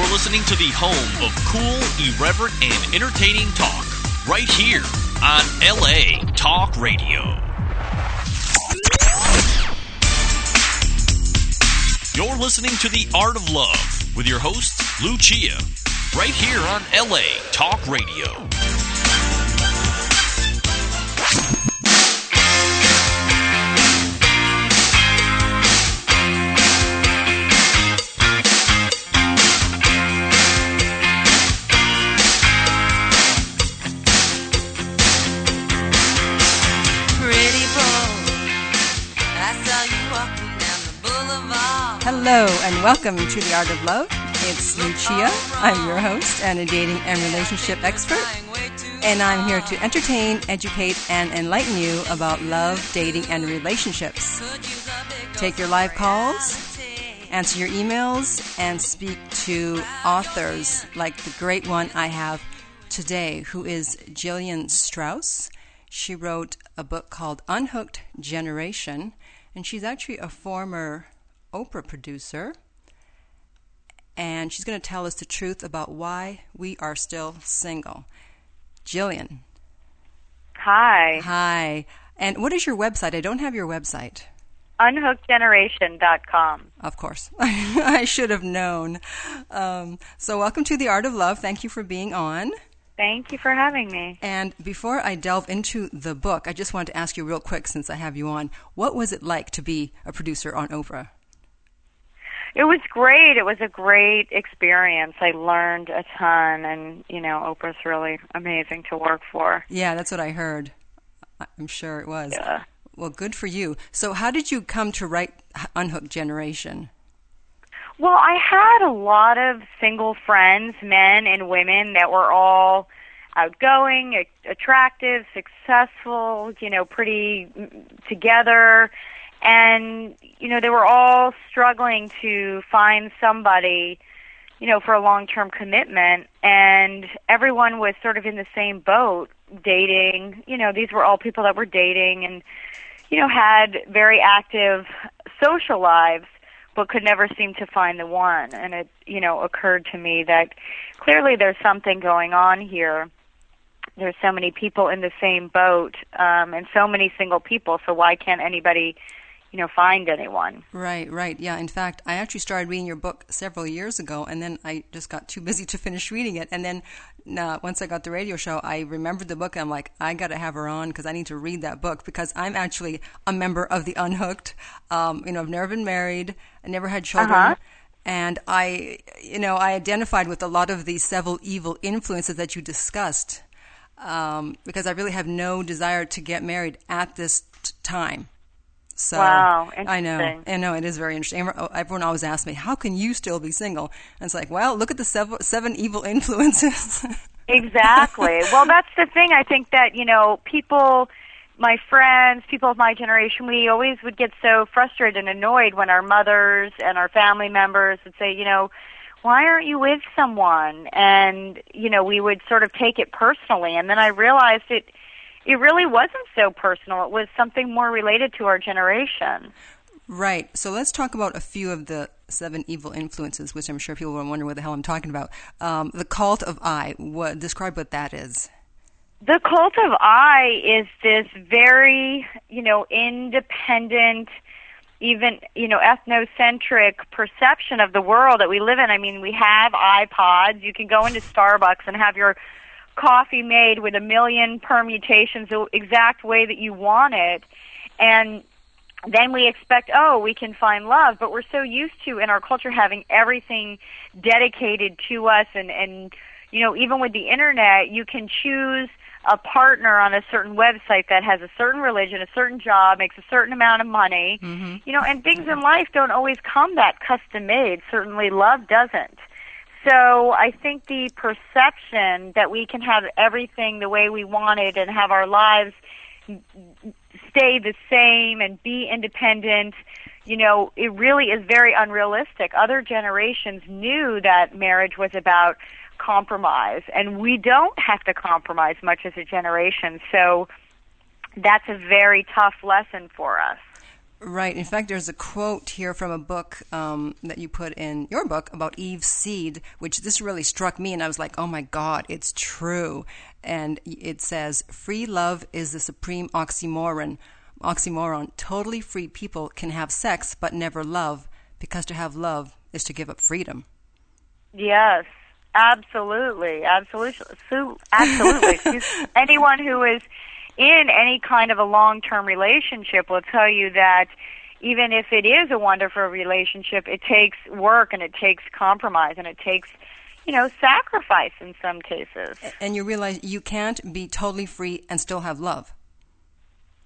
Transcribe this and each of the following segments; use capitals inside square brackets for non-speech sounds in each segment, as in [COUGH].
You're listening to the home of cool, irreverent, and entertaining talk right here on LA Talk Radio. You're listening to The Art of Love with your host, Lucia, right here on LA Talk Radio. Hello and welcome to The Art of Love. It's Lucia. I'm your host and a dating and relationship expert. And I'm here to entertain, educate, and enlighten you about love, dating, and relationships. Take your live calls, answer your emails, and speak to authors like the great one I have today, who is Jillian Straus. She wrote a book called Unhooked Generation, and she's actually a former Oprah producer. And she's going to tell us the truth about why we are still single. Jillian, Hi. hi. And what is your website? I don't have your website. Unhookedgeneration.com. Of course. [LAUGHS] I should have known. Um, so, welcome to The Art of Love. Thank you for being on. Thank you for having me. And before I delve into the book, I just wanted to ask you real quick since I have you on what was it like to be a producer on Oprah? It was great. It was a great experience. I learned a ton, and, you know, Oprah's really amazing to work for. Yeah, that's what I heard. I'm sure it was. Yeah. Well, good for you. So, how did you come to write Unhooked Generation? Well, I had a lot of single friends, men and women, that were all outgoing, attractive, successful, you know, pretty mm, together. And, you know, they were all struggling to find somebody, you know, for a long term commitment. And everyone was sort of in the same boat, dating. You know, these were all people that were dating and, you know, had very active social lives but could never seem to find the one. And it, you know, occurred to me that clearly there's something going on here. There's so many people in the same boat, um, and so many single people. So why can't anybody, you know, find anyone? Right, right. Yeah, in fact, I actually started reading your book several years ago, and then I just got too busy to finish reading it. And then uh, once I got the radio show, I remembered the book. I'm like, I got to have her on because I need to read that book because I'm actually a member of the Unhooked. Um, you know, I've never been married, I never had children. Uh-huh. And I, you know, I identified with a lot of these several evil influences that you discussed um, because I really have no desire to get married at this t- time. So Wow, I know. I know it is very interesting. Everyone- oh, Everyone always asks me, "How can you still be single?" And it's like, well, look at the seven, seven evil [LAUGHS] influences. Exactly. [LAUGHS] well, that's the thing. I think that, you know, people, my friends, people of my generation, we always would get so frustrated and annoyed when our mothers and our family members would say, you know, why aren't you with someone? And, you know, we would sort of take it personally. And then I realized it, it really wasn't so personal. It was something more related to our generation. right. So let's talk about a few of the seven evil influences, which I'm sure people will wonder what the hell I'm talking about. Um, the cult of I. What describe what that is? The cult of I is this very, you know, independent, even, you know, ethnocentric perception of the world that we live in. I mean, we have iPods. You can go into Starbucks and have your coffee made with a million permutations the exact way that you want it. And then we expect, oh, we can find love, but we're so used to in our culture having everything dedicated to us and, and, you know, even with the internet, you can choose a partner on a certain website that has a certain religion, a certain job, makes a certain amount of money, mm-hmm. you know, and things in life don't always come that custom made. Certainly love doesn't. So I think the perception that we can have everything the way we want it and have our lives stay the same and be independent, you know, it really is very unrealistic. Other generations knew that marriage was about compromise, and we don't have to compromise much as a generation. So that's a very tough lesson for us. Right. In fact, there's a quote here from a book um, that you put in your book about Eve's seed, which this really struck me, and I was like, oh my God, it's true. And it says, free love is the supreme oxymoron. Oxymoron. Totally free people can have sex but never love, because to have love is to give up freedom. Yes, absolutely, absolutely, absolutely. [LAUGHS] Anyone who is in any kind of a long-term relationship will tell you that even if it is a wonderful relationship, it takes work and it takes compromise and it takes, you know, sacrifice in some cases. And you realize you can't be totally free and still have love.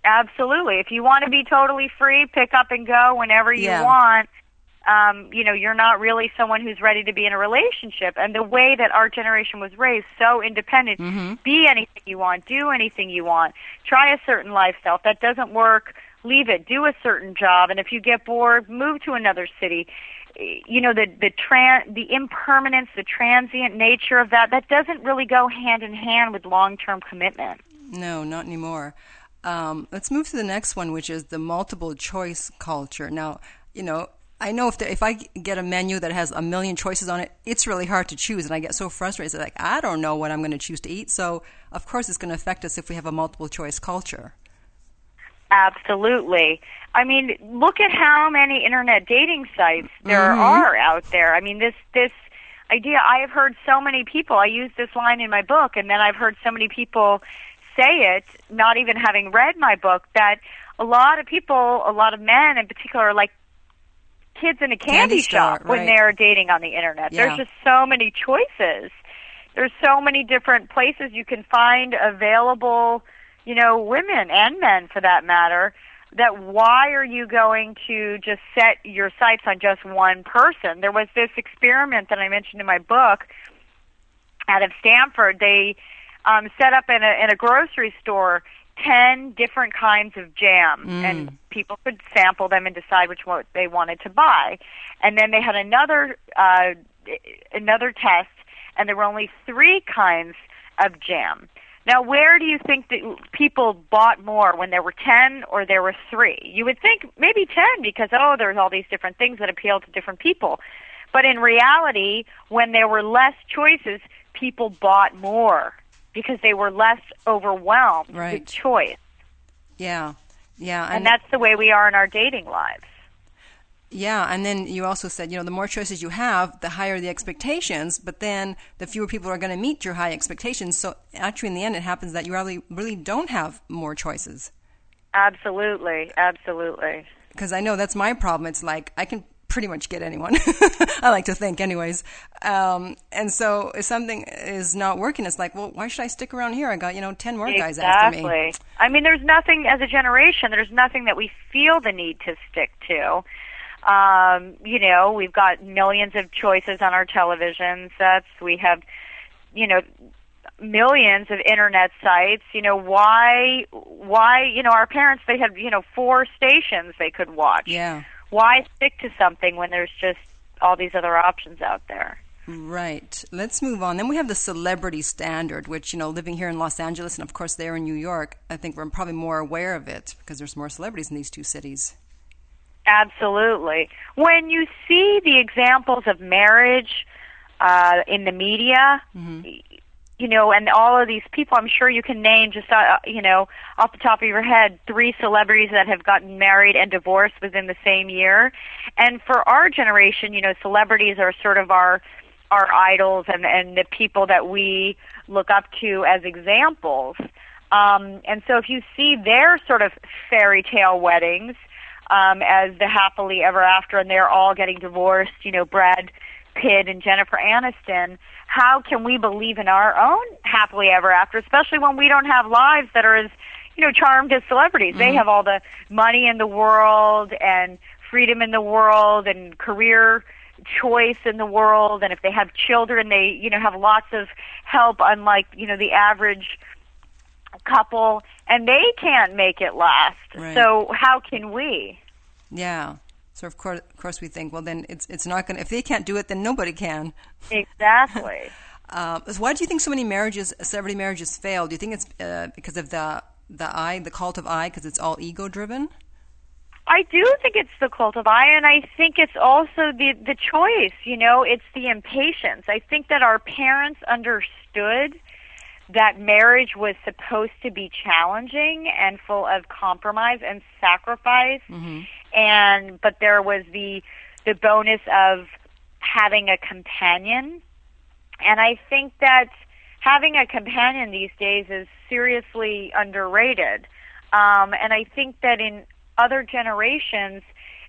Absolutely. If you want to be totally free, pick up and go whenever you Yeah. want. Um, you know, you're not really someone who's ready to be in a relationship. And the way that our generation was raised, so independent, be anything you want, do anything you want, try a certain lifestyle. If that doesn't work, leave it. Do a certain job, and if you get bored, move to another city. You know, the the tran- the impermanence, the transient nature of that, that doesn't really go hand in hand with long term commitment. No, not anymore. Um, let's move to the next one, which is the multiple choice culture. Now, you know, I know if if I get a menu that has a million choices on it, it's really hard to choose, and I get so frustrated. Like I don't know what I'm going to choose to eat. So, of course, it's going to affect us if we have a multiple choice culture. Absolutely. I mean, look at how many internet dating sites there mm-hmm. are out there. I mean, this this idea. I have heard so many people. I use this line in my book, and then I've heard so many people say it, not even having read my book, that a lot of people, a lot of men in particular, are like kids in a candy, Candy store, shop when they're dating on the internet. Yeah. There's just so many choices. There's so many different places you can find available, you know, women and men for that matter. That why are you going to just set your sights on just one person? There was this experiment that I mentioned in my book out of Stanford. They um, set up in a in a grocery store ten different kinds of jam, and people could sample them and decide which one they wanted to buy. And then they had another uh, another test, and there were only three kinds of jam. Now, where do you think that people bought more when there were 10 or there were 3? You would think maybe 10 because, oh, there's all these different things that appeal to different people. But in reality, when there were less choices, people bought more because they were less overwhelmed Right. with choice. Yeah, yeah, And that's the way we are in our dating lives. Yeah, and then you also said, you know, the more choices you have, the higher the expectations, but then the fewer people are going to meet your high expectations. So actually, in the end, it happens that you really, really don't have more choices. Absolutely, absolutely. Because I know that's my problem. It's like I can pretty much get anyone. [LAUGHS] I like to think, anyways. Um, and so if something is not working, it's like, well, why should I stick around here? I got, you know, 10 more guys after me. Exactly. I mean, there's nothing as a generation. There's nothing that we feel the need to stick to. Um, you know, we've got millions of choices on our television sets. We have, you know, millions of internet sites. You know, why? Why? You know, our parents they had you know four stations they could watch. Yeah. Why stick to something when there's just all these other options out there? Right. Let's move on. Then we have the celebrity standard, which, you know, living here in Los Angeles and, of course, there in New York, I think we're probably more aware of it because there's more celebrities in these two cities. Absolutely. When you see the examples of marriage uh, in the media, you know, and all of these people, I'm sure you can name just, uh, you know, off the top of your head, three celebrities that have gotten married and divorced within the same year. And for our generation, you know, celebrities are sort of our our idols and and the people that we look up to as examples. Um, and so if you see their sort of fairy tale weddings um, as the happily ever after, and they're all getting divorced, you know, Brad Pitt and Jennifer Aniston, how can we believe in our own happily ever after, especially when we don't have lives that are as, you know, charmed as celebrities? They mm-hmm. have all the money in the world and freedom in the world and career choice in the world and if they have children they you know have lots of help unlike you know the average couple and they can't make it last Right. so how can we Yeah. So of course, of course, we think, well, then it's it's not going. to If they can't do it, then nobody can. exactly [LAUGHS] Uh, so why do you think so many marriages, celebrity marriages, fail? Do you think it's uh, because of the the I, the cult of I, because it's all ego driven? I do think it's the cult of I, and I think it's also the the choice. You know, it's the impatience. I think that our parents understood that marriage was supposed to be challenging and full of compromise and sacrifice, and but there was the the bonus of having a companion, and I think that having a companion these days is seriously underrated. Um, and I think that in other generations,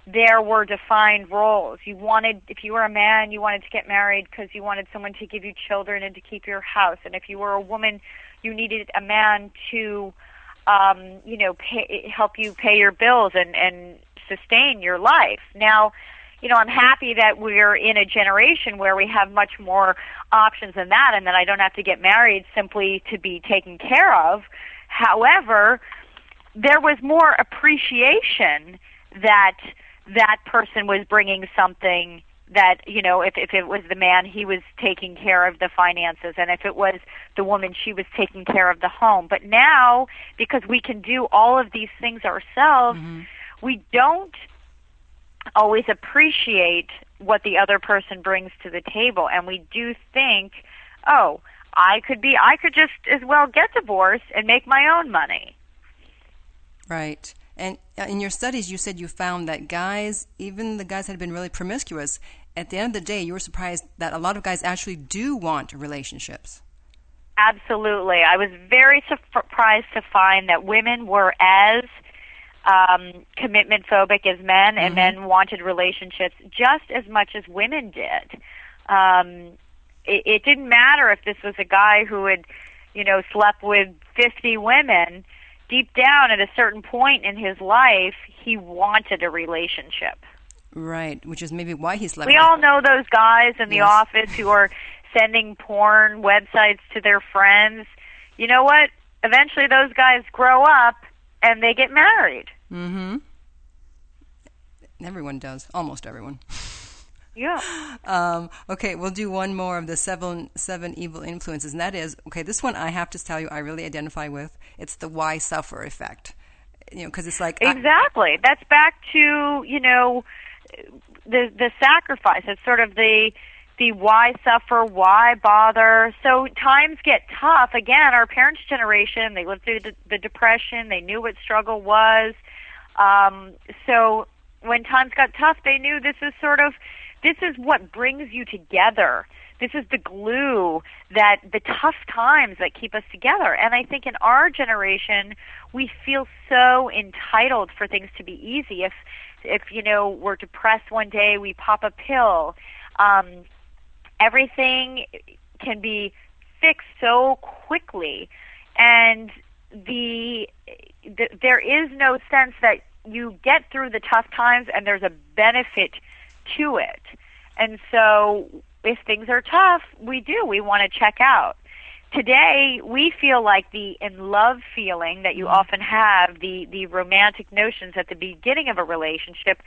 there were defined roles. You wanted, if you were a man, you wanted to get married because you wanted someone to give you children and to keep your house. And if you were a woman, you needed a man to, um, you know, pay, help you pay your bills and and sustain your life. Now, you know, I'm happy that we're in a generation where we have much more options than that, and that I don't have to get married simply to be taken care of. However, there was more appreciation that that person was bringing something that you know if if it was the man he was taking care of the finances and if it was the woman she was taking care of the home but now because we can do all of these things ourselves mm-hmm. We don't always appreciate what the other person brings to the table and we do think oh i could be i could just as well get divorced and make my own money Right. And uh, in your studies, you said you found that guys, even the guys that had been really promiscuous, at the end of the day, you were surprised that a lot of guys actually do want relationships. Absolutely. I was very surprised to find that women were as um, commitment phobic as men, and men wanted relationships just as much as women did. Um, it, it didn't matter if this was a guy who had, you know, slept with 50 women. Deep down, at a certain point in his life, he wanted a relationship. Right. Which is maybe why he slept. We all know those guys in the Yes. office who are sending porn websites to their friends. You know what? Eventually, those guys grow up and they get married. Mm-hmm. Everyone does. Almost everyone. [LAUGHS] Yeah. Um, okay, we'll do one more of the seven seven evil influences, and that is okay. This one I have to tell you, I really identify with. It's the why suffer effect. You know, because it's like I- Exactly. That's back to you know the the sacrifice. It's sort of the the why suffer, why bother. So times get tough. Again, our parents' generation, they lived through the, the depression. They knew what struggle was. Um, so when times got tough, they knew this is sort of this is what brings you together. This is the glue that the tough times that keep us together. And I think in our generation, we feel so entitled for things to be easy. If if you know we're depressed one day, we pop a pill. Um, everything can be fixed so quickly, and the, the there is no sense that you get through the tough times and there's a benefit to it. And so if things are tough, we do. We want to check out. Today, we feel like the in love feeling that you mm-hmm. often have, the, the romantic notions at the beginning of a relationship,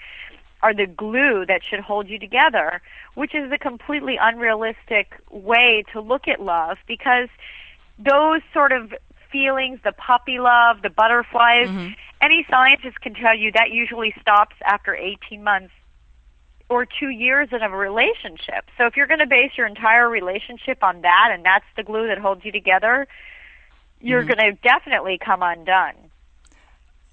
are the glue that should hold you together, which is a completely unrealistic way to look at love because those sort of feelings, the puppy love, the butterflies, any scientist can tell you that usually stops after 18 months or two years in a relationship. So if you're going to base your entire relationship on that and that's the glue that holds you together, you're going to definitely come undone.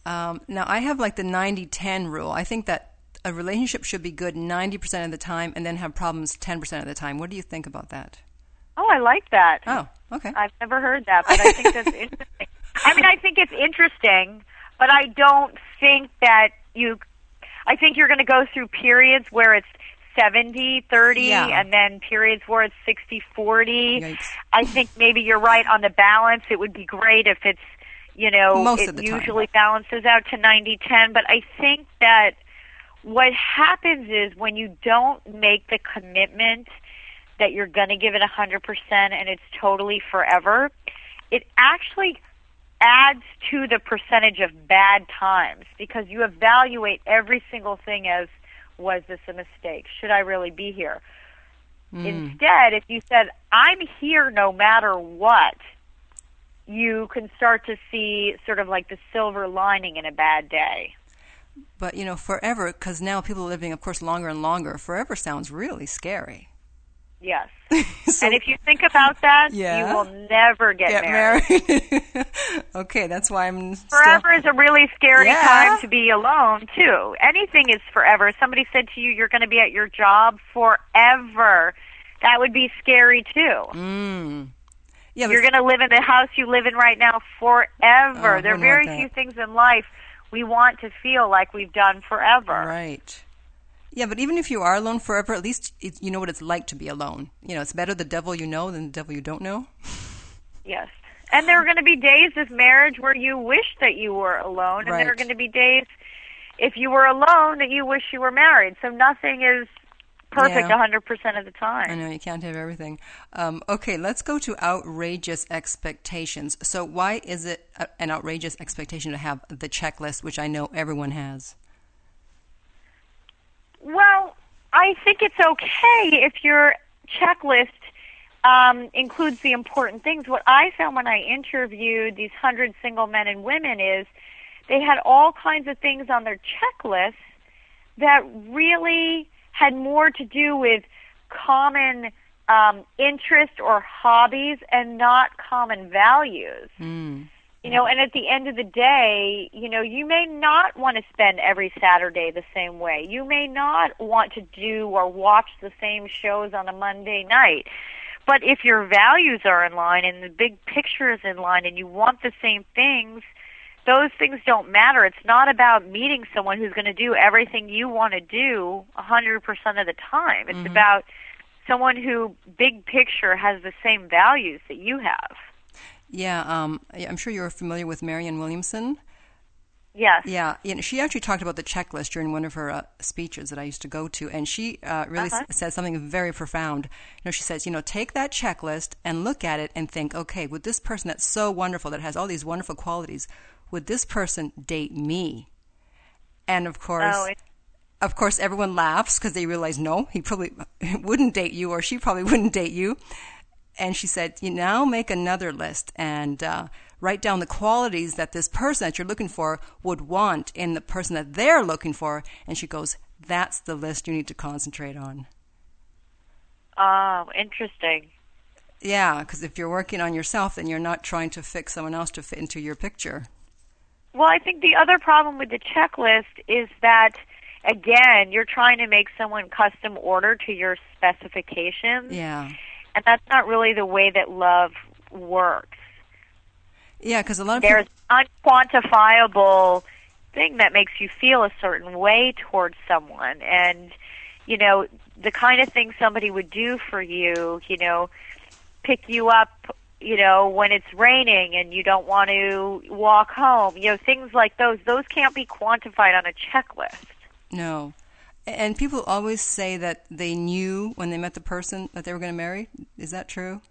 Um, now, I have like the 90 10 rule. I think that a relationship should be good 90% of the time and then have problems 10% of the time. What do you think about that? Oh, I like that. Oh, okay. I've never heard that, but I think that's [LAUGHS] interesting. I mean, I think it's interesting, but I don't think that you. I think you're going to go through periods where it's 70 30 Yeah. and then periods where it's 60 40. Yikes. I think maybe you're right on the balance. It would be great if it's, you know, Most it the time. usually balances out to 90 10, but I think that what happens is when you don't make the commitment that you're going to give it 100% and it's totally forever, it actually adds to the percentage of bad times because you evaluate every single thing as was this a mistake? Should I really be here? Hmm. Instead, if you said, I'm here no matter what, you can start to see sort of like the silver lining in a bad day. But, you know, forever, because now people are living, of course, longer and longer. Forever sounds really scary. Yes. [LAUGHS] So- and if you think about that, Yeah. you will never get, Get married. married. [LAUGHS] okay, that's why I'm still- Forever is a really scary Yeah. time to be alone too. Anything is forever. Somebody said to you, "You're going to be at your job forever." That would be scary too. Mm. Yeah, You're going to live in the house you live in right now forever. Oh, there are very few things in life we want to feel like we've done forever. Right. Yeah, but even if you are alone forever, at least it, you know what it's like to be alone. You know, it's better the devil you know than the devil you don't know. Yes. And there are going to be days of marriage where you wish that you were alone, and there are going to be days if you were alone that you wish you were married. So nothing is perfect Yeah. 100% of the time. I know you can't have everything. Um, okay, let's go to outrageous expectations. So, why is it an outrageous expectation to have the checklist, which I know everyone has? Well, I think it's okay if your checklist um, includes the important things. What I found when I interviewed these hundred single men and women is they had all kinds of things on their checklist that really had more to do with common um, interest or hobbies and not common values. Mm. You know, and at the end of the day, you know, you may not want to spend every Saturday the same way. You may not want to do or watch the same shows on a Monday night. But if your values are in line and the big picture is in line and you want the same things, those things don't matter. It's not about meeting someone who's going to do everything you want to do a 100% of the time. It's mm-hmm. about someone who, big picture, has the same values that you have. Yeah, um, I'm sure you're familiar with Marianne Williamson. Yes. Yeah, you know, she actually talked about the checklist during one of her uh, speeches that I used to go to, and she uh, really Uh-huh. s- said something very profound. You know, she says, you know, take that checklist and look at it and think, okay, would this person that's so wonderful, that has all these wonderful qualities, would this person date me? And of course, Oh, it- of course, everyone laughs because they realize, no, he probably [LAUGHS] wouldn't date you, or she probably [LAUGHS] wouldn't date you. And she said, you now make another list and uh, write down the qualities that this person that you're looking for would want in the person that they're looking for. And she goes, that's the list you need to concentrate on. Oh, interesting. Yeah, because if you're working on yourself, then you're not trying to fix someone else to fit into your picture. Well, I think the other problem with the checklist is that, again, you're trying to make someone custom order to your specifications, Yeah. And that's not really the way that love works. Yeah, because a lot of There's people. unquantifiable thing that makes you feel a certain way towards someone, and you know the kind of thing somebody would do for you. You know, pick you up. You know, when it's raining and you don't want to walk home. You know, things like those. Those can't be quantified on a checklist. No. And people always say that they knew when they met the person that they were going to marry. Is that true?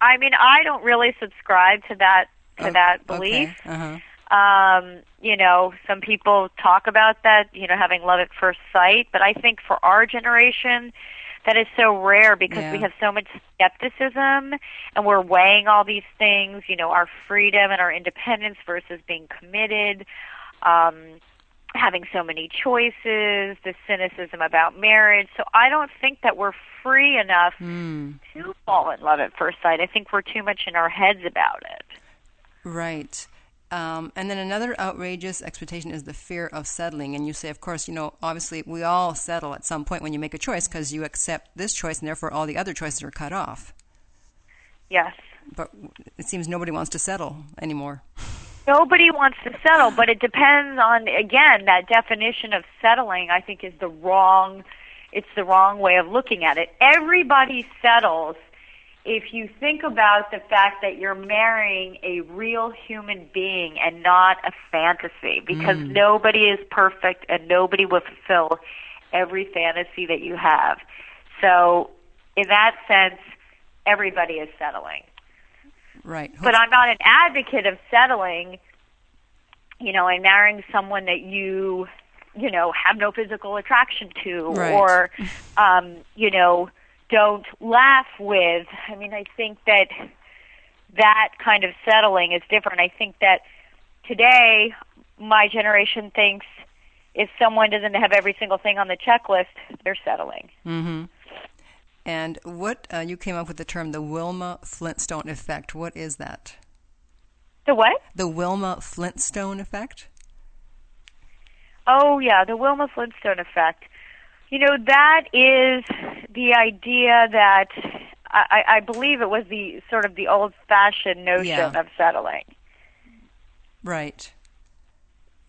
I mean, I don't really subscribe to that to that belief. Okay. Uh-huh. Um, you know, some people talk about that, you know, having love at first sight, but I think for our generation, that is so rare because Yeah. we have so much skepticism and we're weighing all these things, you know, our freedom and our independence versus being committed, um, having so many choices, the cynicism about marriage. So I don't think that we're free enough Hmm. to fall in love at first sight. I think we're too much in our heads about it. Right. Um, and then another outrageous expectation is the fear of settling. And you say, of course, you know, obviously we all settle at some point when you make a choice because you accept this choice and therefore all the other choices are cut off. Yes. But it seems nobody wants to settle anymore. [LAUGHS] Nobody wants to settle, but it depends on again that definition of settling. I think is the wrong. It's the wrong way of looking at it. Everybody settles if you think about the fact that you're marrying a real human being and not a fantasy, because mm. nobody is perfect and nobody will fulfill every fantasy that you have. So, in that sense, everybody is settling Right. but I'm not an advocate of settling, you know, and marrying someone that you, you know, have no physical attraction to Right. or, um, you know, don't laugh with. I mean, I think that that kind of settling is different. I think that today my generation thinks if someone doesn't have every single thing on the checklist, they're settling. Mm-hmm. And what uh, you came up with the term the Wilma Flintstone effect. What is that? The what? The Wilma Flintstone effect. Oh yeah, the Wilma Flintstone effect. You know that is the idea that I, I believe it was the sort of the old-fashioned notion Yeah. of settling. Right.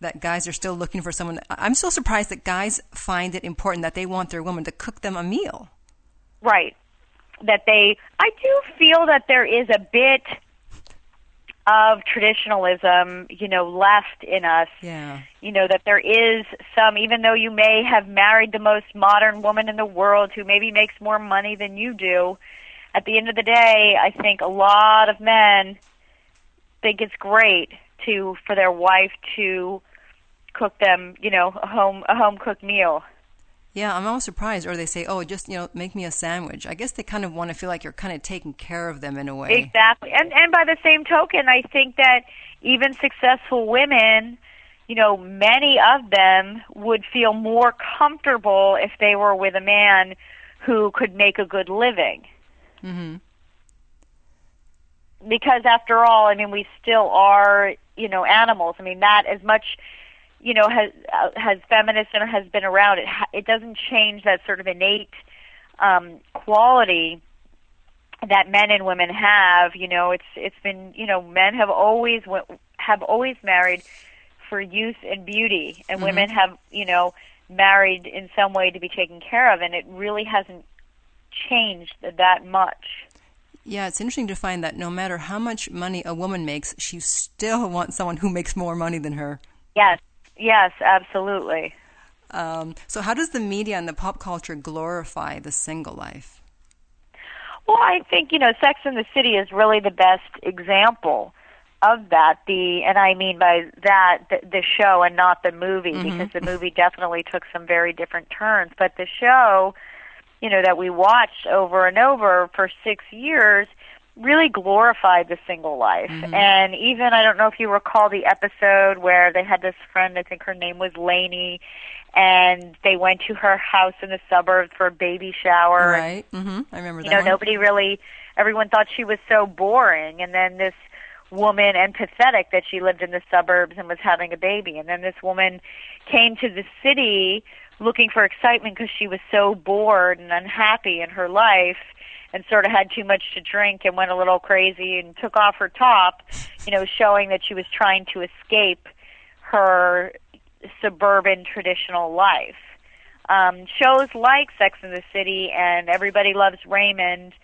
That guys are still looking for someone. I'm so surprised that guys find it important that they want their woman to cook them a meal. Right. That they, I do feel that there is a bit of traditionalism, you know, left in us. Yeah. You know, that there is some, even though you may have married the most modern woman in the world who maybe makes more money than you do, at the end of the day, I think a lot of men think it's great to, for their wife to cook them, you know, a home, a home cooked meal. Yeah, I'm always surprised. Or they say, "Oh, just you know, make me a sandwich." I guess they kind of want to feel like you're kind of taking care of them in a way. Exactly. And and by the same token, I think that even successful women, you know, many of them would feel more comfortable if they were with a man who could make a good living. hmm Because after all, I mean, we still are, you know, animals. I mean, that as much you know has uh, has feminism has been around it ha- it doesn't change that sort of innate um quality that men and women have you know it's it's been you know men have always w- have always married for youth and beauty and women have you know married in some way to be taken care of and it really hasn't changed that much. Yeah, it's interesting to find that no matter how much money a woman makes, she still [LAUGHS] wants someone who makes more money than her. yes yes absolutely Um, so, how does the media and the pop culture glorify the single life? Well, I think you know, Sex in the City is really the best example of that. The and I mean by that the, the show and not the movie because the movie definitely took some very different turns. But the show, you know, that we watched over and over for six years really glorified the single life. And even I don't know if you recall the episode where they had this friend, I think her name was Laney, and they went to her house in the suburbs for a baby shower. and Right? hmm I remember you that know, one. nobody really, everyone thought she was so boring. And then this woman, and pathetic that she lived in the suburbs and was having a baby. And then this woman came to the city looking for excitement because she was so bored and unhappy in her life and sort of had too much to drink and went a little crazy and took off her top, you know, showing that she was trying to escape her suburban traditional life. Um, shows like Sex in the City and Everybody Loves Raymond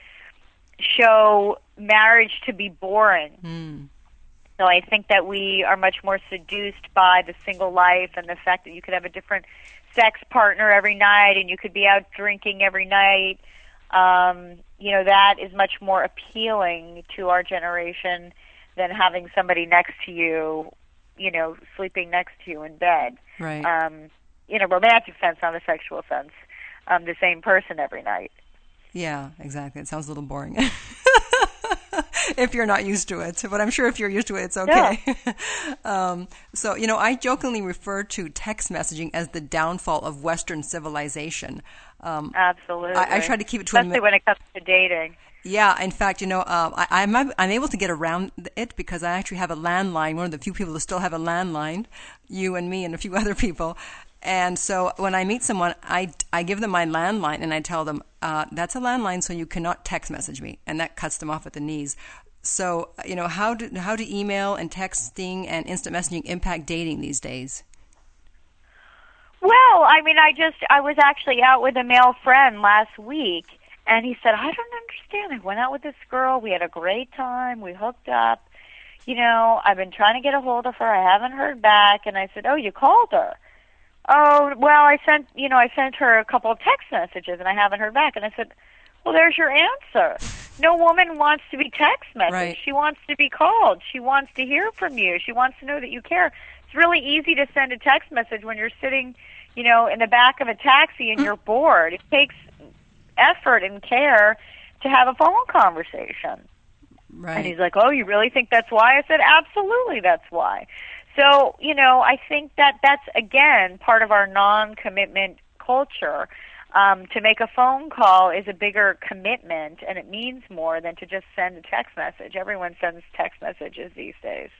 show marriage to be boring. Mm. So I think that we are much more seduced by the single life and the fact that you could have a different sex partner every night and you could be out drinking every night. Um, you know, that is much more appealing to our generation than having somebody next to you, you know, sleeping next to you in bed. Right. Um, in a romantic sense, not a sexual sense. Um, the same person every night. Yeah, exactly. It sounds a little boring. [LAUGHS] if you're not used to it, but I'm sure if you're used to it, it's okay. [LAUGHS] um, so, you know, I jokingly refer to text messaging as the downfall of Western civilization. Um, Absolutely. I- I try to keep it to a especially mi- when it comes to dating. yeah, in fact, you know, um, I, I'm I'm able to get around it because I actually have a landline. One of the few people who still have a landline, you and me and a few [LAUGHS] other people. And so when I meet someone, I, I give them my landline and I tell them uh, that's a landline, so you cannot text message me, and that cuts them off at the knees. So you know how do how do email and texting and instant messaging impact dating these days? Well, I mean, I just I was actually out with a male friend last week, and he said, "I don't understand. I went out with this girl. We had a great time. We hooked up. You know, I've been trying to get a hold of her. I haven't heard back." And I said, "Oh, you called her?" "Oh, well, I sent you know I sent her a couple of text messages, and I haven't heard back." And I said, "Well, there's your answer. No woman wants to be text messaged. Right. She wants to be called. She wants to hear from you. She wants to know that you care." It's really easy to send a text message when you're sitting, you know, in the back of a taxi and you're bored. It takes effort and care to have a phone conversation. Right. And he's like, "Oh, you really think that's why?" I said, "Absolutely, that's why." So, you know, I think that that's again part of our non-commitment culture. Um, to make a phone call is a bigger commitment and it means more than to just send a text message. Everyone sends text messages these days.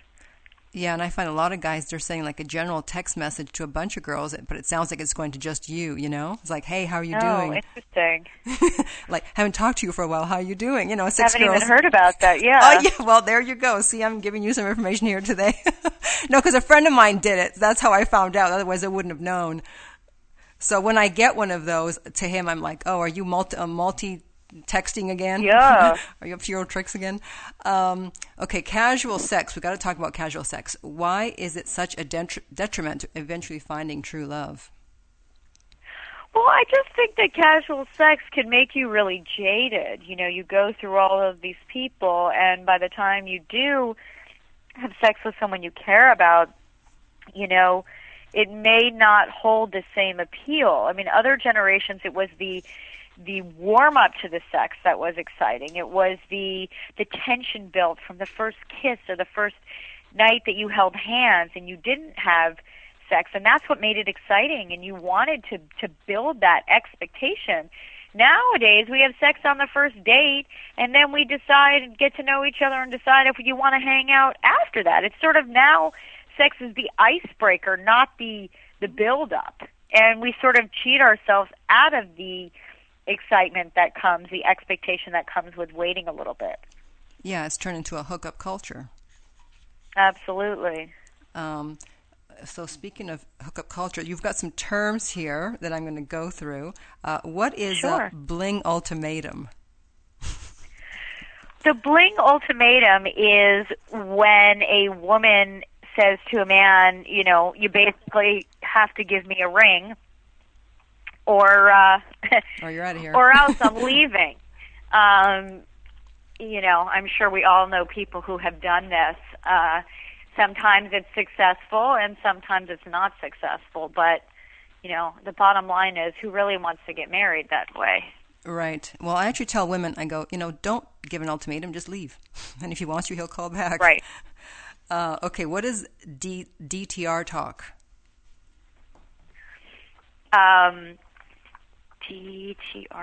Yeah, and I find a lot of guys they're saying like a general text message to a bunch of girls, but it sounds like it's going to just you. You know, it's like, "Hey, how are you oh, doing?" interesting. [LAUGHS] like, haven't talked to you for a while. How are you doing? You know, six haven't girls. even heard about that. [LAUGHS] Oh, yeah. Oh yeah. Well, there you go. See, I'm giving you some information here today. [LAUGHS] no, because a friend of mine did it. That's how I found out. Otherwise, I wouldn't have known. So when I get one of those to him, I'm like, "Oh, are you multi multi texting again? Yeah. [LAUGHS] Are you up to your old tricks again? Um, okay, casual sex. We got to talk about casual sex. Why is it such a detriment to eventually finding true love? Well, I just think that casual sex can make you really jaded. You know, you go through all of these people, and by the time you do have sex with someone you care about, you know, it may not hold the same appeal. I mean, other generations, it was the the warm up to the sex that was exciting. It was the the tension built from the first kiss or the first night that you held hands and you didn't have sex and that's what made it exciting and you wanted to to build that expectation. Nowadays we have sex on the first date and then we decide and get to know each other and decide if you want to hang out after that. It's sort of now sex is the icebreaker, not the the build up. And we sort of cheat ourselves out of the excitement that comes, the expectation that comes with waiting a little bit. Yeah, it's turned into a hookup culture. Absolutely. Um, so, speaking of hookup culture, you've got some terms here that I'm going to go through. Uh, what is sure. a bling ultimatum? The bling ultimatum is when a woman says to a man, you know, you basically have to give me a ring or uh, or you're out of here, [LAUGHS] or else I'm leaving. Um, you know, I'm sure we all know people who have done this. Uh, sometimes it's successful, and sometimes it's not successful. But you know, the bottom line is, who really wants to get married that way? Right. Well, I actually tell women, I go, you know, don't give an ultimatum, just leave. [LAUGHS] And if he wants you, he'll call back. Right. [LAUGHS] Uh, okay, what is D- DTR talk? Um,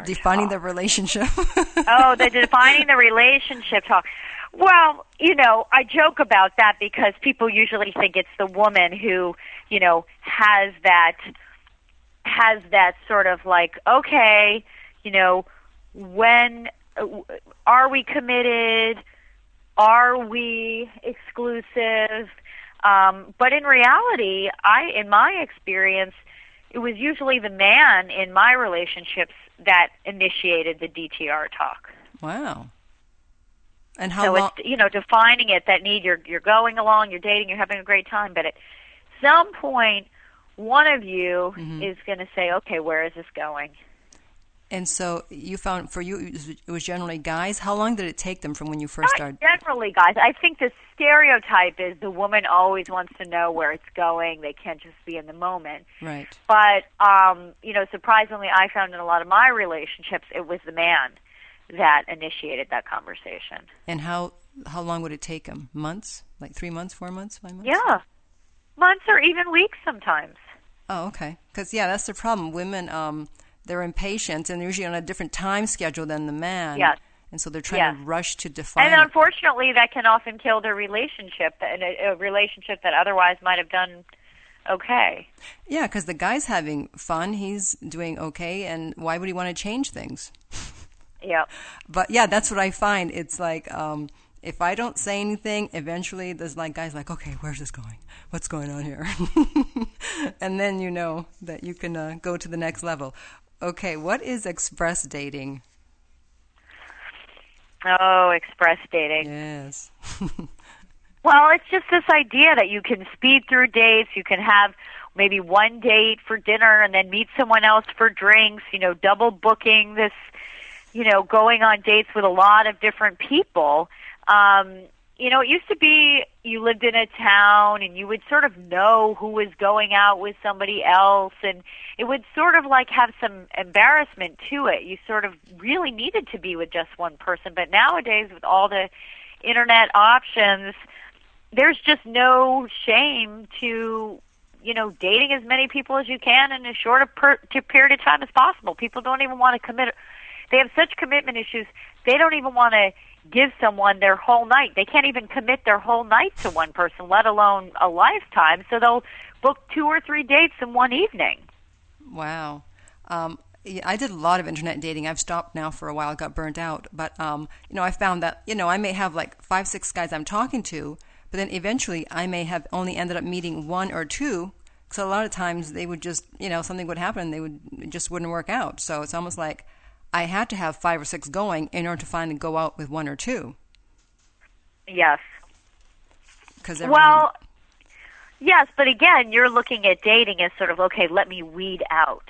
Defining talk. the relationship. [LAUGHS] oh, the defining the relationship talk. Well, you know, I joke about that because people usually think it's the woman who, you know, has that has that sort of like, okay, you know, when are we committed? Are we exclusive? Um, but in reality, I, in my experience, it was usually the man in my relationships that initiated the DTR talk. Wow. And how so long? it's you know defining it that need you're you're going along, you're dating, you're having a great time, but at some point, one of you mm-hmm. is going to say, okay, where is this going? And so you found for you it was generally guys. How long did it take them from when you first Not started? Generally, guys. I think the stereotype is the woman always wants to know where it's going. They can't just be in the moment. Right. But um, you know, surprisingly, I found in a lot of my relationships, it was the man that initiated that conversation. And how how long would it take them? Months? Like three months, four months, five months? Yeah, months or even weeks sometimes. Oh, okay. Because yeah, that's the problem. Women. um they're impatient and they're usually on a different time schedule than the man. Yes. And so they're trying yes. to rush to define. And unfortunately, that can often kill their relationship, and a, a relationship that otherwise might have done okay. Yeah, because the guy's having fun, he's doing okay, and why would he want to change things? Yeah. [LAUGHS] But yeah, that's what I find. It's like um, if I don't say anything, eventually there's like guys like, okay, where's this going? What's going on here? [LAUGHS] and then you know that you can uh, go to the next level. Okay, what is express dating? Oh, express dating. Yes. [LAUGHS] well, it's just this idea that you can speed through dates, you can have maybe one date for dinner and then meet someone else for drinks, you know, double booking this, you know, going on dates with a lot of different people. Um, you know, it used to be you lived in a town and you would sort of know who was going out with somebody else and it would sort of like have some embarrassment to it. You sort of really needed to be with just one person. But nowadays with all the internet options, there's just no shame to you know dating as many people as you can in as short a per- to period of time as possible. People don't even want to commit. They have such commitment issues. They don't even want to give someone their whole night. They can't even commit their whole night to one person, let alone a lifetime. So they'll book two or three dates in one evening. Wow. Um, yeah, I did a lot of internet dating. I've stopped now for a while. I Got burnt out, but um, you know, I found that you know I may have like five, six guys I'm talking to, but then eventually I may have only ended up meeting one or two. So a lot of times they would just, you know, something would happen, they would just wouldn't work out. So it's almost like I had to have five or six going in order to finally go out with one or two. Yes. Because well, yes, but again, you're looking at dating as sort of okay. Let me weed out,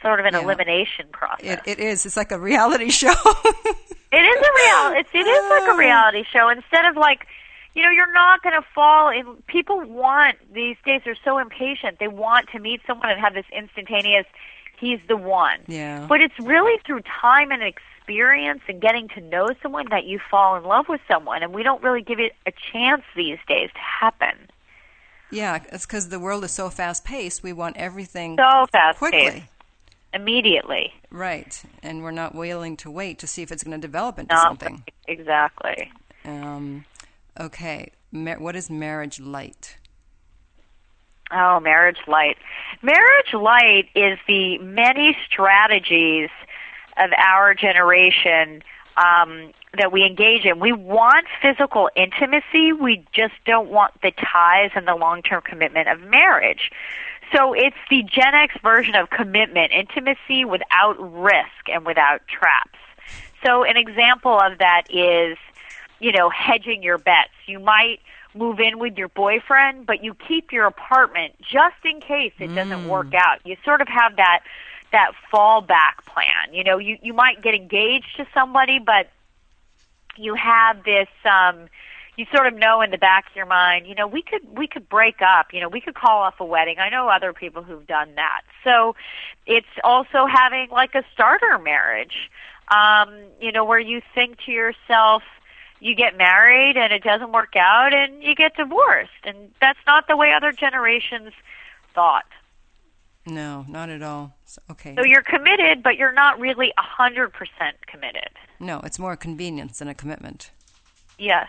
sort of an Yeah. elimination process. it, it is. It's like a reality [LAUGHS] show. It is a real. It's it is like a ah. reality show. Instead of like, you know, you're not going to fall in. People want these days. They're so impatient. They want to meet someone and have this instantaneous. He's the one. Yeah. But it's really through time and experience and getting to know someone that you fall in love with someone, and we don't really give it a chance these days to happen. yeah, it's because the world is so fast paced. We want everything So fast quickly. immediately. Right, and we're not willing to wait to see if it's going to develop into Not something. exactly. Um, okay, Mar- what is marriage light? Oh, marriage light. Marriage light is the many strategies of our generation um, that we engage in. We want physical intimacy. We just don't want the ties and the long-term commitment of marriage. So it's the Gen X version of commitment, intimacy without risk and without traps. So an example of that is, you know, hedging your bets. You might move in with your boyfriend, but you keep your apartment just in case it doesn't work out. You sort of have that that fallback plan. You know, you you might get engaged to somebody, but you have this um you sort of know in the back of your mind, you know, we could we could break up, you know, we could call off a wedding. I know other people who've done that. So it's also having like a starter marriage. Um, you know, where you think to yourself, you get married and it doesn't work out and you get divorced. And that's not the way other generations thought. No, not at all. So, okay. So you're committed, but you're not really a 100% committed. no, it's more a convenience than a commitment. Yes.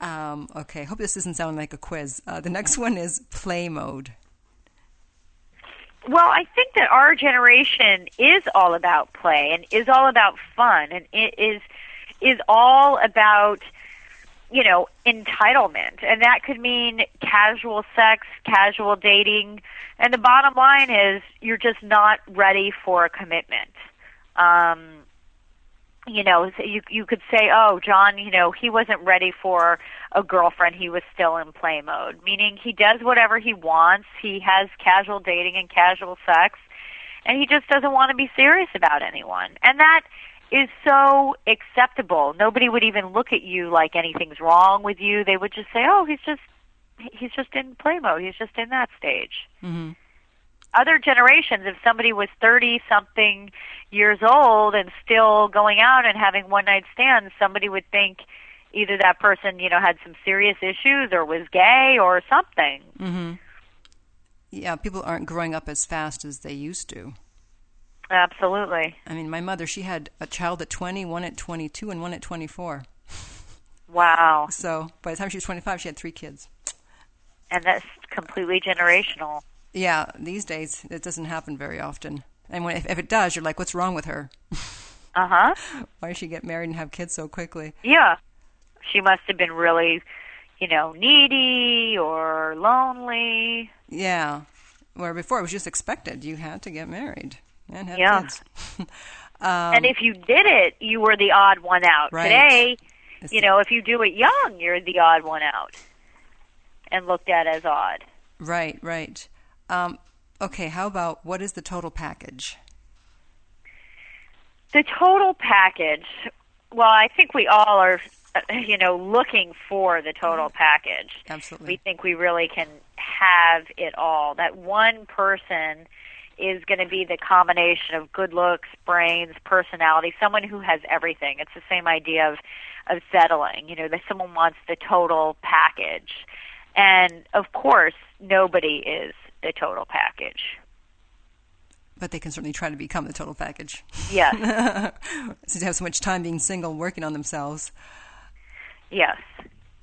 Um, okay, I hope this doesn't sound like a quiz. Uh, the next one is play mode. Well, I think that our generation is all about play and is all about fun and it is is all about you know entitlement and that could mean casual sex, casual dating, and the bottom line is you're just not ready for a commitment. Um you know, you you could say, "Oh, John, you know, he wasn't ready for a girlfriend. He was still in play mode." Meaning he does whatever he wants. He has casual dating and casual sex, and he just doesn't want to be serious about anyone. And that is so acceptable. Nobody would even look at you like anything's wrong with you. They would just say, "Oh, he's just he's just in play mode. He's just in that stage." hmm other generations, if somebody was 30 something years old and still going out and having one night stands, somebody would think either that person, you know, had some serious issues or was gay or something. hmm Yeah, people aren't growing up as fast as they used to. Absolutely. I mean, my mother, she had a child at 20, one at 22, and one at 24. Wow. [LAUGHS] So by the time she was 25, she had three kids. And that's completely generational. Yeah, these days it doesn't happen very often. And when if, if it does, you're like, what's wrong with her? [LAUGHS] Uh-huh. Why did she get married and have kids so quickly? Yeah. She must have been really, you know, needy or lonely. Yeah. Where before it was just expected. You had to get married and Yeah. kids. [LAUGHS] um, and if you did it, you were the odd one out. Right. Today, it's- you know, if you do it young, you're the odd one out and looked at as odd. Right, right. Um, okay, how about what is the total package? The total package, well, I think we all are, [LAUGHS] you know, looking for the total package. Absolutely. We think we really can have it all. That one person is going to be the combination of good looks, brains, personality, someone who has everything. It's the same idea of of settling, you know, that someone wants the total package. And of course, nobody is the total package. But they can certainly try to become the total package. Yes. [LAUGHS] Since they have so much time being single, working on themselves. yes.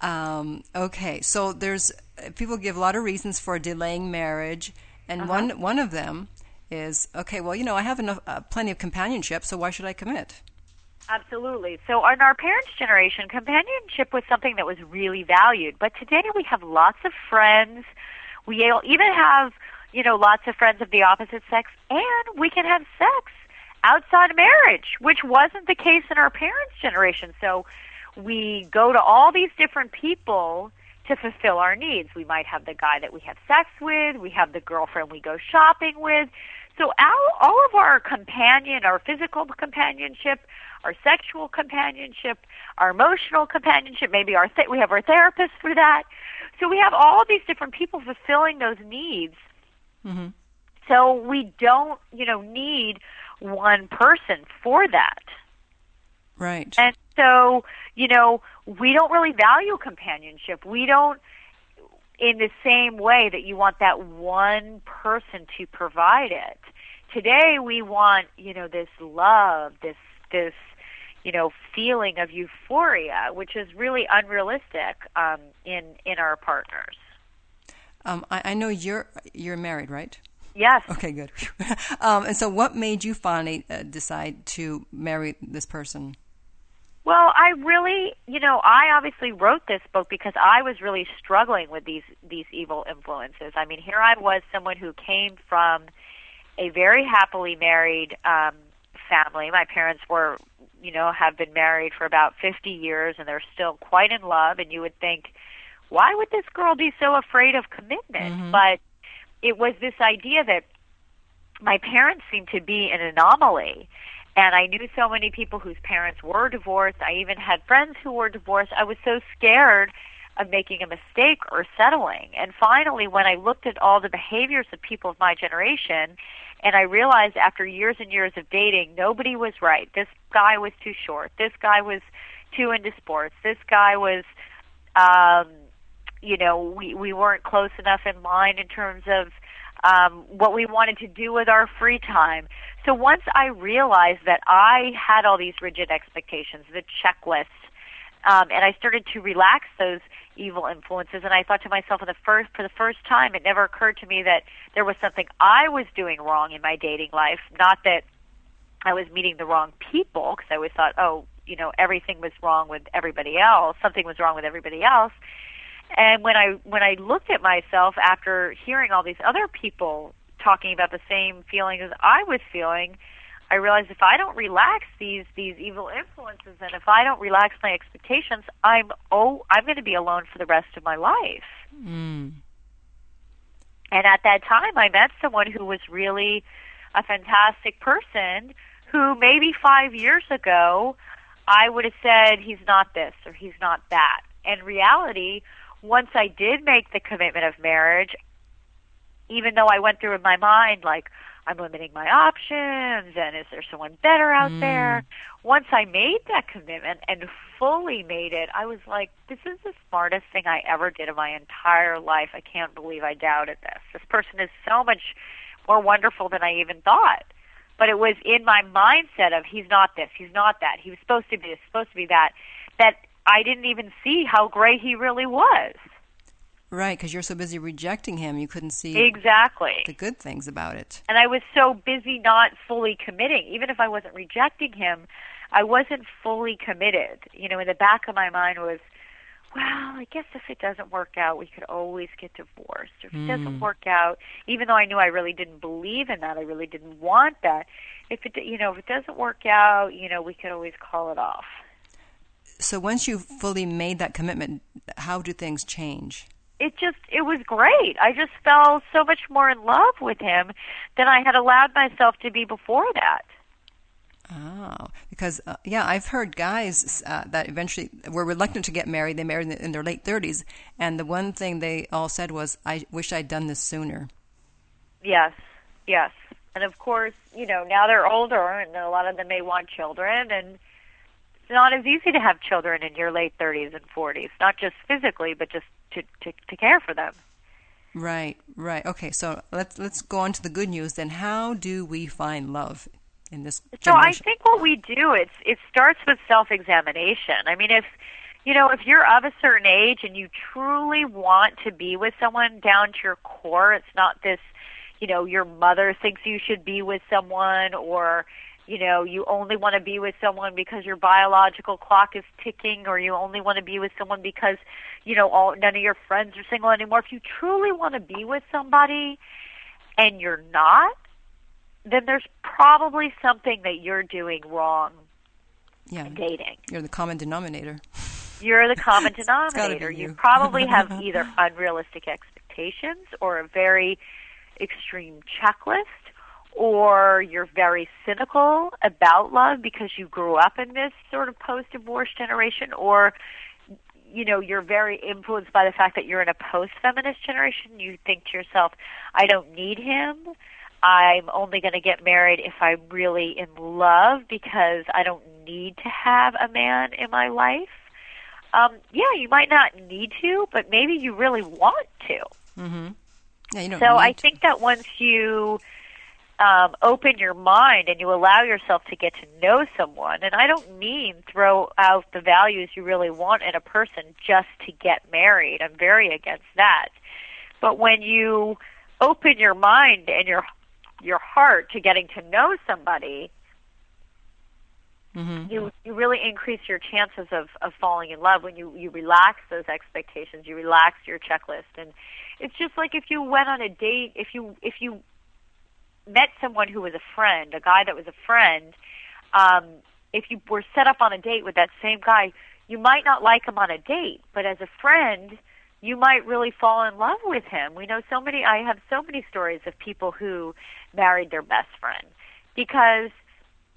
Um, okay, so there's people give a lot of reasons for delaying marriage, and Uh-huh. one one of them is okay. Well, you know, I have enough, uh, plenty of companionship, so why should I commit? Absolutely. So, in our parents' generation, companionship was something that was really valued. But today, we have lots of friends. We even have, you know, lots of friends of the opposite sex, and we can have sex outside of marriage, which wasn't the case in our parents' generation. So, we go to all these different people to fulfill our needs. We might have the guy that we have sex with, we have the girlfriend we go shopping with. So all, all of our companion, our physical companionship, our sexual companionship, our emotional companionship, maybe our th- we have our therapist for that. So we have all these different people fulfilling those needs. Mm-hmm. So we don't, you know, need one person for that. Right. And so, you know, we don't really value companionship. We don't in the same way that you want that one person to provide it. Today we want, you know, this love, this this you know, feeling of euphoria, which is really unrealistic um, in in our partners. Um, I, I know you're you're married, right? Yes. Okay, good. [LAUGHS] um, and so, what made you finally uh, decide to marry this person? Well, I really, you know, I obviously wrote this book because I was really struggling with these these evil influences. I mean, here I was, someone who came from a very happily married um, family. My parents were, you know, have been married for about 50 years and they're still quite in love and you would think, why would this girl be so afraid of commitment? But it was this idea that my parents seemed to be an anomaly. And I knew so many people whose parents were divorced. I even had friends who were divorced. I was so scared of making a mistake or settling. And finally, when I looked at all the behaviors of people of my generation, and I realized after years and years of dating, nobody was right. This guy was too short. This guy was too into sports. This guy was, um, you know, we we weren't close enough in line in terms of um, what we wanted to do with our free time. So once I realized that I had all these rigid expectations, the checklist, um, and I started to relax those evil influences, and I thought to myself, for the first for the first time, it never occurred to me that there was something I was doing wrong in my dating life. Not that I was meeting the wrong people, because I always thought, oh, you know, everything was wrong with everybody else. Something was wrong with everybody else. And when I when I looked at myself after hearing all these other people talking about the same feelings as I was feeling, I realized if I don't relax these these evil influences and if I don't relax my expectations, I'm oh I'm going to be alone for the rest of my life. Mm. And at that time, I met someone who was really a fantastic person who maybe five years ago I would have said he's not this or he's not that. In reality, once I did make the commitment of marriage, even though I went through in my mind like I'm limiting my options and is there someone better out hmm. there? Once I made that commitment and fully made it, I was like, this is the smartest thing I ever did in my entire life. I can't believe I doubted this. This person is so much more wonderful than I even thought. But it was in my mindset of he's not this, he's not that, he was supposed to be this, supposed to be that, that I didn't even see how great he really was. Right, because you're so busy rejecting him, you couldn't see Exactly. the good things about it. And I was so busy not fully committing. Even if I wasn't rejecting him, I wasn't fully committed. You know, in the back of my mind was, well, I guess if it doesn't work out, we could always get divorced. If it doesn't mm. work out, even though I knew I really didn't believe in that, I really didn't want that. If it, you know, if it doesn't work out, you know, we could always call it off. So once you fully made that commitment, how do things change? it just it was great. I just fell so much more in love with him than I had allowed myself to be before that. Oh, because uh, yeah, I've heard guys uh, that eventually were reluctant to get married. They married in, in their late thirties, and the one thing they all said was, "I wish I'd done this sooner." Yes. Yes. And of course, you know, now they're older and a lot of them may want children and not as easy to have children in your late 30s and 40s, not just physically, but just to, to, to care for them. Right, right. Okay, so let's let's go on to the good news then. How do we find love in this So I think what we do it's it starts with self-examination. I mean, if you know, if you're of a certain age and you truly want to be with someone down to your core, it's not this, you know, your mother thinks you should be with someone or you know, you only want to be with someone because your biological clock is ticking or you only want to be with someone because, you know, all none of your friends are single anymore. If you truly want to be with somebody and you're not, then there's probably something that you're doing wrong yeah, in dating. you're the common denominator. You're the common [LAUGHS] denominator. you. You probably have [LAUGHS] either unrealistic expectations or a very extreme checklist, or you're very cynical about love because you grew up in this sort of post-divorce generation, or you know you're very influenced by the fact that you're in a post-feminist generation. You think to yourself, "I don't need him." I'm only going to get married if I'm really in love because I don't need to have a man in my life. Um, yeah, you might not need to, but maybe you really want to. Yeah, you don't So I think that once you um, open your mind and you allow yourself to get to know someone, and I don't mean throw out the values you really want in a person just to get married. I'm very against that. But when you open your mind and your your heart to getting to know somebody, Mhm. you you really increase your chances of of falling in love when you you relax those expectations you relax your checklist and it's just like if you went on a date if you if you met someone who was a friend a guy that was a friend um if you were set up on a date with that same guy you might not like him on a date but as a friend you might really fall in love with him we know so many i have so many stories of people who married their best friend because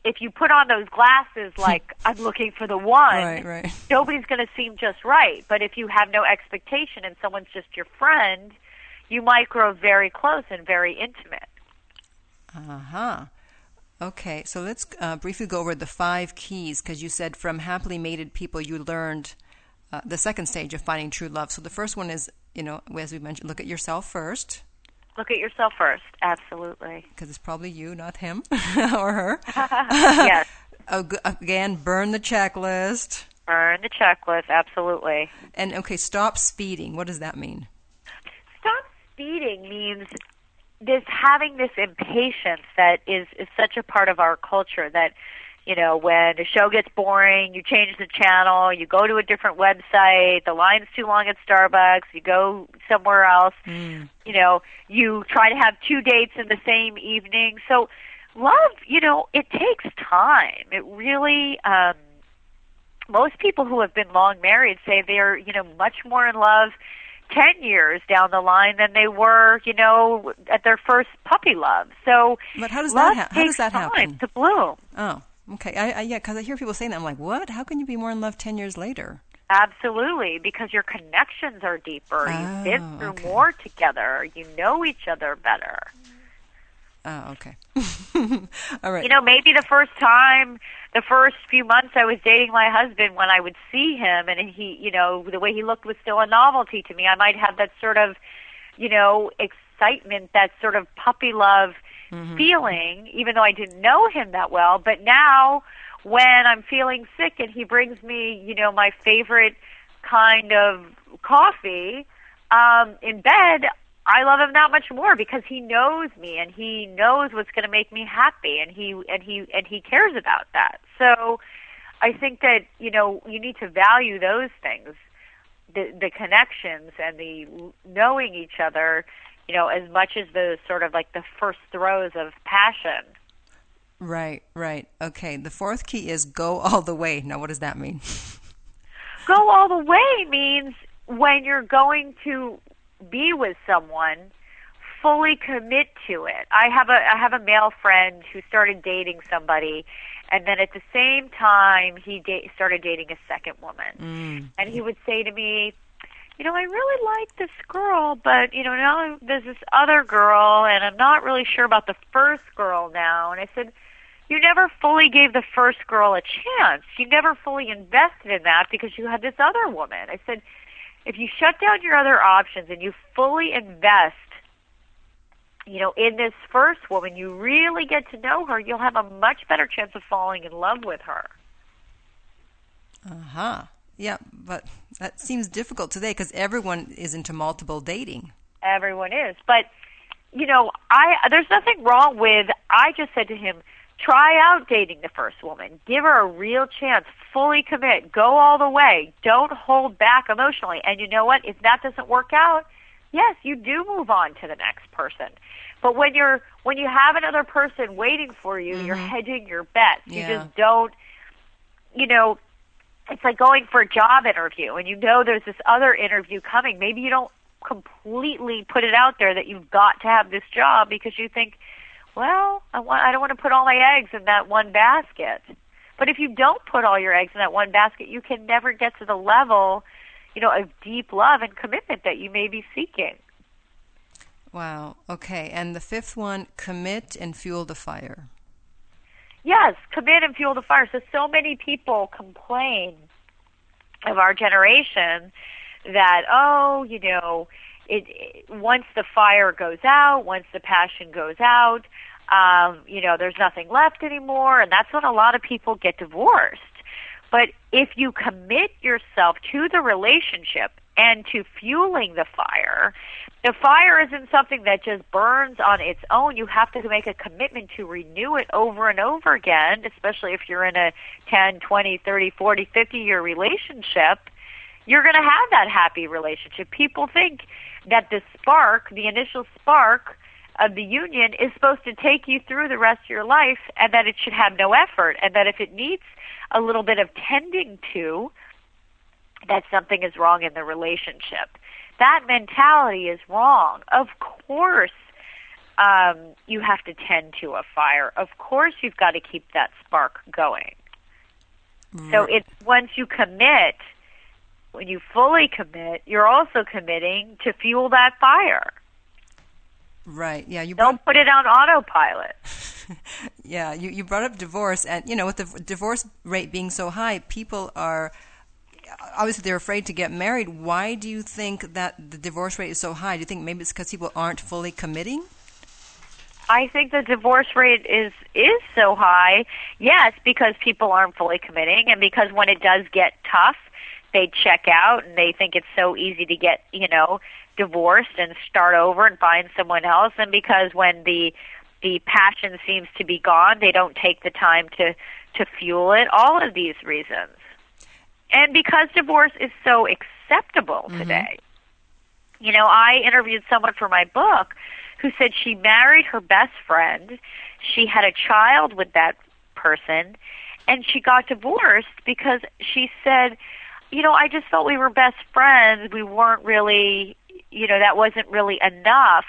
if you put on those glasses [LAUGHS] like I'm looking for the one, Right, right. nobody's going to seem just right. But if you have no expectation and someone's just your friend, you might grow very close and very intimate. Uh huh. Okay, so let's uh, briefly go over the five keys because you said from happily mated people you learned uh, the second stage of finding true love. So the first one is, you know, as we mentioned, look at yourself first Look at yourself first. Absolutely. because it's probably you, not him [LAUGHS] or her. [LAUGHS] yes. [LAUGHS] Again, burn the checklist. Burn the checklist. Absolutely. And okay, stop speeding. What does that mean? Stop speeding means this having this impatience that is is such a part of our culture that you know when a show gets boring you change the channel you go to a different website the line's too long at starbucks you go somewhere else. You know you try to have two dates in the same evening. So love you know it takes time. It really um most people who have been long married say they're you know much more in love 10 years down the line than they were, you know, at their first puppy love. So But how does that ha- how does that happen? to bloom. Oh, okay. I, I yeah, because I hear people saying that. I'm like, what? How can you be more in love ten years later? Absolutely, because your connections are deeper. Oh, You've been oh, through okay. more together. You know each other better. Oh, okay. [LAUGHS] All right. You know, maybe the first time, the first few months I was dating my husband, when I would see him and he, you know, the way he looked was still a novelty to me. I might have that sort of, you know, excitement, that sort of puppy love feeling, even though I didn't know him that well. But now, when I'm feeling sick and he brings me, you know, my favorite kind of coffee um, in bed, I love him that much more because he knows me and he knows what's going to make me happy and he and he and he cares about that. So I think that you know you need to value those things, the the connections and the knowing each other, you know, as much as the sort of like the first throes of passion. Right, right. Okay. The fourth key is go all the way. Now, what does that mean? [LAUGHS] Go all the way means when you're going to be with someone, fully commit to it. I have a I have a male friend who started dating somebody, and then at the same time he da- started dating a second woman, mm. and he would say to me, you know, I really like this girl, but you know, now there's this other girl, and I'm not really sure about the first girl now. And I said, you never fully gave the first girl a chance. You never fully invested in that because you had this other woman. I said, if you shut down your other options and you fully invest, you know, in this first woman, you really get to know her, you'll have a much better chance of falling in love with her. Uh huh. Yeah, but that seems difficult today because everyone is into multiple dating. Everyone is, but you know, I there's nothing wrong with. I just said to him, try out dating the first woman. Give her a real chance. Fully commit. Go all the way. Don't hold back emotionally. And you know what? If that doesn't work out, yes, you do move on to the next person. But when you're when you have another person waiting for you, mm-hmm. you're hedging your bets. Yeah. You just don't you know, it's like going for a job interview and you know there's this other interview coming. Maybe you don't completely put it out there that you've got to have this job because you think, well, I want I don't want to put all my eggs in that one basket. But if you don't put all your eggs in that one basket, you can never get to the level, you know, of deep love and commitment that you may be seeking. Wow. Okay. And the fifth one, commit and fuel the fire. Yes, commit and fuel the fire. So, so many people complain of our generation that, oh, you know, it, it once the fire goes out, once the passion goes out, um, you know, there's nothing left anymore, and that's when a lot of people get divorced. But if you commit yourself to the relationship and to fueling the fire, the fire isn't something that just burns on its own. You have to make a commitment to renew it over and over again, especially if you're in a 10, 20, 30, 40, 50 year relationship. You're going to have that happy relationship. People think that the spark, the initial spark of the union, is supposed to take you through the rest of your life and that it should have no effort and that if it needs a little bit of tending to, that something is wrong in the relationship. That mentality is wrong. Of course, um, you have to tend to a fire. Of course, you've got to keep that spark going. Mm. So it's once you commit, when you fully commit, you're also committing to fuel that fire. Right. Yeah. You don't put it on autopilot. [LAUGHS] yeah. You you brought up divorce, and you know, with the divorce rate being so high, people are obviously they're afraid to get married. Why do you think that the divorce rate is so high? Do you think maybe it's because people aren't fully committing? I think the divorce rate is is so high. Yes, because people aren't fully committing, and because when it does get tough, they check out and they think it's so easy to get you know divorced and start over and find someone else. And because when the the passion seems to be gone, they don't take the time to to fuel it. All of these reasons and because divorce is so acceptable mm-hmm. today. You know, I interviewed someone for my book who said she married her best friend, she had a child with that person, and she got divorced because she said, you know, I just felt we were best friends. We weren't really, you know, that wasn't really enough.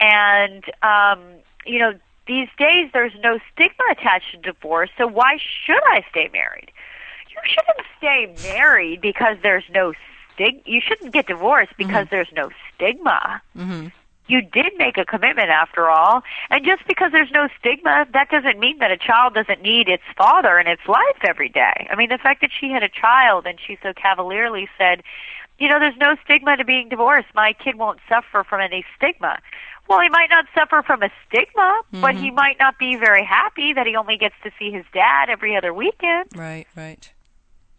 And, um, you know, these days there's no stigma attached to divorce, so why should I stay married? you shouldn't stay married because there's no stig. You shouldn't get divorced because mm-hmm. there's no stigma. Mm-hmm. You did make a commitment after all, and just because there's no stigma, that doesn't mean that a child doesn't need its father in its life every day. I mean, the fact that she had a child and she so cavalierly said, you know, there's no stigma to being divorced. My kid won't suffer from any stigma. Well, he might not suffer from a stigma, mm-hmm. but he might not be very happy that he only gets to see his dad every other weekend. Right, right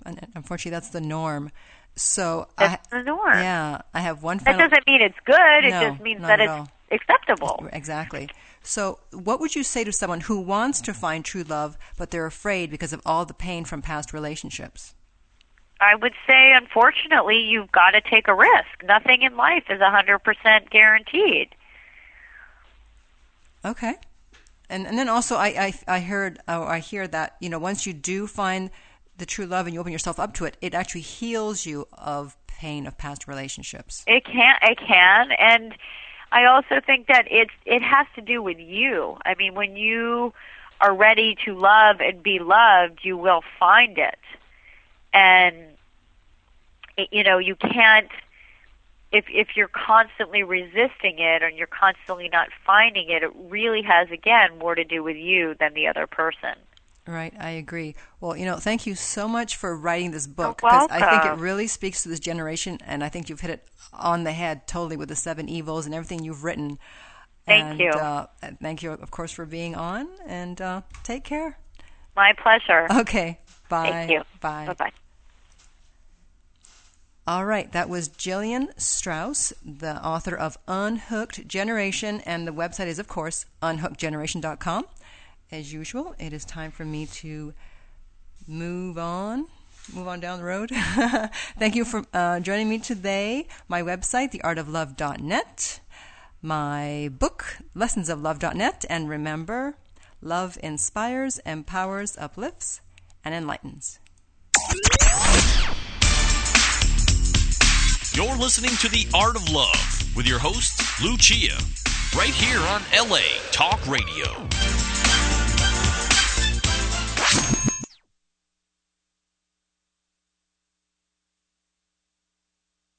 And unfortunately, that's the norm. So that's I, the norm. Yeah, I have one. Final, that doesn't mean it's good. It no, just means that it's all. acceptable. Exactly. So, what would you say to someone who wants to find true love, but they're afraid because of all the pain from past relationships? I would say, unfortunately, you've got to take a risk. Nothing in life is a 100% guaranteed. Okay. And and then also, I I, I heard oh, I hear that you know once you do find the true love and you open yourself up to it, it actually heals you of pain of past relationships. It can, it can, and I also think that it's it has to do with you. I mean, when you are ready to love and be loved, you will find it, and it, you know you can't if if you're constantly resisting it and you're constantly not finding it, it really has again more to do with you than the other person. Right, I agree. Well, you know, thank you so much for writing this book You're I think it really speaks to this generation, and I think you've hit it on the head totally with the seven evils and everything you've written. Thank and, you. Uh, thank you, of course, for being on, and uh, take care. My pleasure. Okay, bye. Thank you. Bye. Bye bye. All right, that was Jillian Straus, the author of Unhooked Generation, and the website is, of course, unhookedgeneration.com. As usual, it is time for me to move on, move on down the road. [LAUGHS] Thank you for uh, joining me today. My website, theartoflove.net, my book, lessonsoflove.net, and remember, love inspires, empowers, uplifts, and enlightens. You're listening to The Art of Love with your host, Lucia, right here on LA Talk Radio.